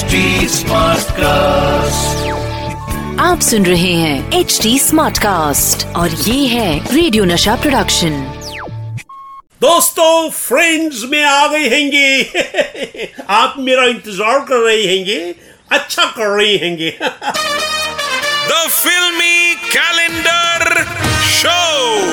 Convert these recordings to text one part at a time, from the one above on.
HD cast आप सुन रहे हैं एच डी स्मार्ट कास्ट और ये है रेडियो नशा प्रोडक्शन दोस्तों फ्रेंड्स में आ गए हैंगे। आप मेरा इंतज़ार कर रहे हैंगे अच्छा कर रहे हैंगे। The filmy calendar Show.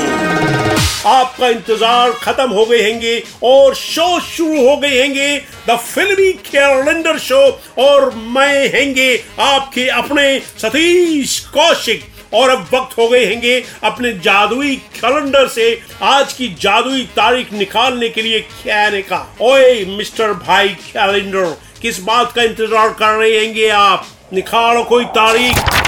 आपका इंतज़ार खत्म हो गए होंगे और शो शुरू हो गए हैंगे। द फिल्मी कैलेंडर शो और मैं हैंगे आपके अपने सतीश कौशिक। और अब वक्त हो गए हैंगे अपने जादुई कैलेंडर से आज की जादुई तारीख निकालने के लिए कहने का। ओए, मिस्टर भाई कैलेंडर किस बात का इंतज़ार कर रहे हैंगे आप? निकालो कोई तारीख।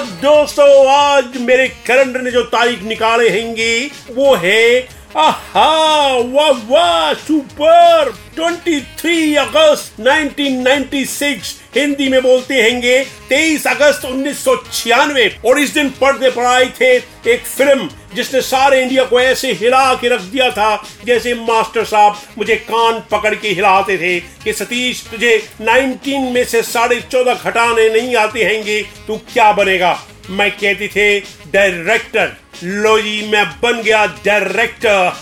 दोस्तों आज मेरे कैलेंडर ने जो तारीख निकाले हैंगी वो है आहा वाह वाह सुपर 23 अगस्त 1996 हिंदी में बोलते हैंगे 23 अगस्त 1996 और इस दिन पर्दे पर आए थे एक फ़िल्म, जिसने सारे इंडिया को ऐसे हिला के रख दिया था, जैसे मास्टर साहब मुझे कान पकड़ के हिलाते थे कि सतीश, तुझे 19 में से साढ़े चौदह घटाने नहीं आते हैंगे, तू क्या बनेगा? मैं कहती थे डायरेक्टर लो जी, मैं बन गया director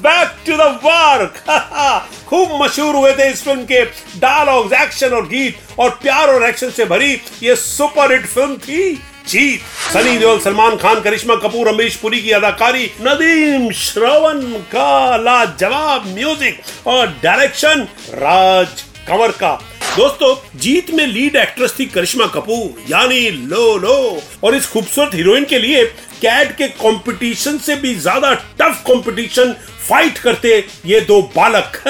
back to the work खूब मशहूर हुए थे इस फ़िल्म के डायलॉग्स एक्शन और गीत और प्यार और एक्शन से भरी ये सुपर हिट फ़िल्म थी जीत। सनी देओल, सलमान खान, करिश्मा कपूर अमरीश पुरी की अदाकारी, नदीम, श्रवण का लाजवाब म्यूज़िक और डायरेक्शन राज कंवर का। दोस्तों, जीत में लीड एक्ट्रेस थी करिश्मा कपूर, यानी लो लो। और इस खूबसूरत हीरोइन के लिए कैट के कंपटीशन से भी ज़्यादा टफ कंपटीशन फाइट करते ये दो बालक।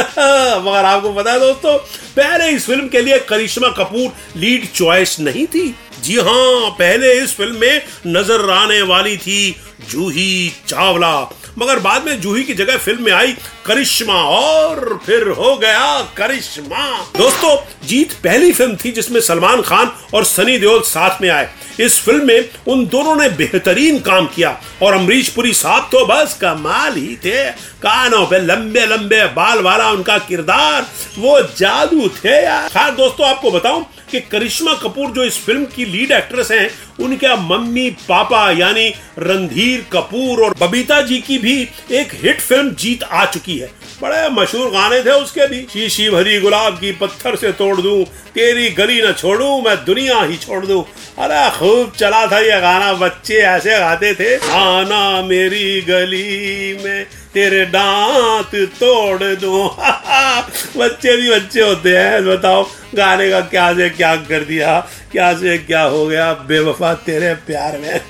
मगर आपको पता है दोस्तों, पहले इस फ़िल्म के लिए करिश्मा कपूर लीड चॉइस नहीं थी। जी हाँ पहले इस फ़िल्म में नज़र आने वाली थी जूही चावला। मगर बाद में जूही की जगह फ़िल्म में आई करिश्मा और फिर हो गया करिश्मा। दोस्तों, जीत पहली फ़िल्म थी जिसमें सलमान खान और सनी देओल साथ में आए। इस फ़िल्म में उन दोनों ने बेहतरीन काम किया और अमरीश पुरी साहब तो बस कमाल ही थे। कानों पे लंबे लंबे बाल वाला उनका किरदार, वो जादू थे यार। खैर दोस्तों, आपको बताऊँ कि करिश्मा कपूर जो इस फ़िल्म की लीड एक्ट्रेस हैं उनके मम्मी, पापा, यानी रणधीर कपूर और बबीता जी की भी एक हिट फ़िल्म जीत आ चुकी है। बड़े मशहूर गाने थे उसके भी। शीशी भरी गुलाब की पत्थर से तोड़ दूँ, तेरी गली न छोड़ूं, मैं दुनिया ही छोड़ दूँ। अरे खूब चला था ये गाना, बच्चे ऐसे गाते थे, आना मेरी गली में तेरे दांत तोड़ दूँ। बच्चे भी बच्चे होते हैं, बताओ। गाने का क्या से क्या कर दिया, क्या से क्या हो गया, बेवफा तेरे प्यार में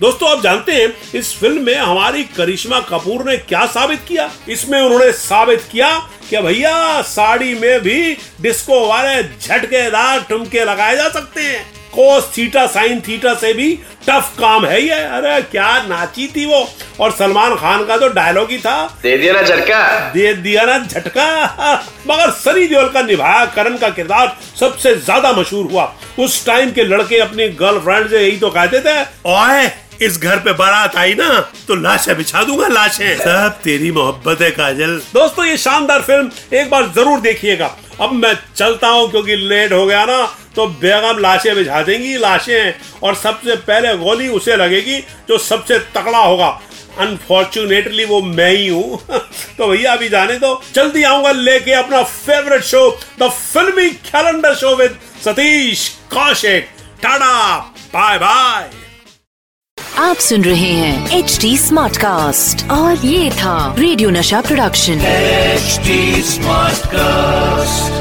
दोस्तों, आप जानते हैं, इस फ़िल्म में हमारी करिश्मा कपूर ने क्या साबित किया? इसमें उन्होंने साबित किया कि भैया, साड़ी में भी डिस्को वाले झटकेदार ठुमके लगाए जा सकते हैं। कोस थीटा साइन थीटा से भी टफ काम है ये। अरे क्या नाची थी वो। और सलमान खान का तो डायलॉग ही था। दे दिया ना झटका। दे दिया ना झटका। मगर सनी देओल का निभाया करण का किरदार सबसे ज़्यादा मशहूर हुआ। उस टाइम के लड़के अपनी गर्लफ्रेंड से यही तो कहते थे ओए इस घर पे बारात आई ना तो लाशें बिछा दूँगा लाशें। सब तेरी मोहब्बत है काजल। दोस्तों ये शानदार फ़िल्म एक बार ज़रूर देखिएगा। अब मैं चलता हूँ क्योंकि लेट हो गया ना। तो बेगम लाशें बिछा देंगी लाशें और सबसे पहले गोली उसे लगेगी जो सबसे तकड़ा होगा। अनफॉर्चुनेटली वो मैं ही हूँ। तो भैया अभी जाने दो। जल्दी आऊँगा लेके अपना favourite show the filmy calendar show with Satish Kaushik. Tata bye bye आप सुन रहे हैं एच डी स्मार्ट कास्ट और ये था रेडियो नशा प्रोडक्शन एचडी स्मार्ट Smartcast.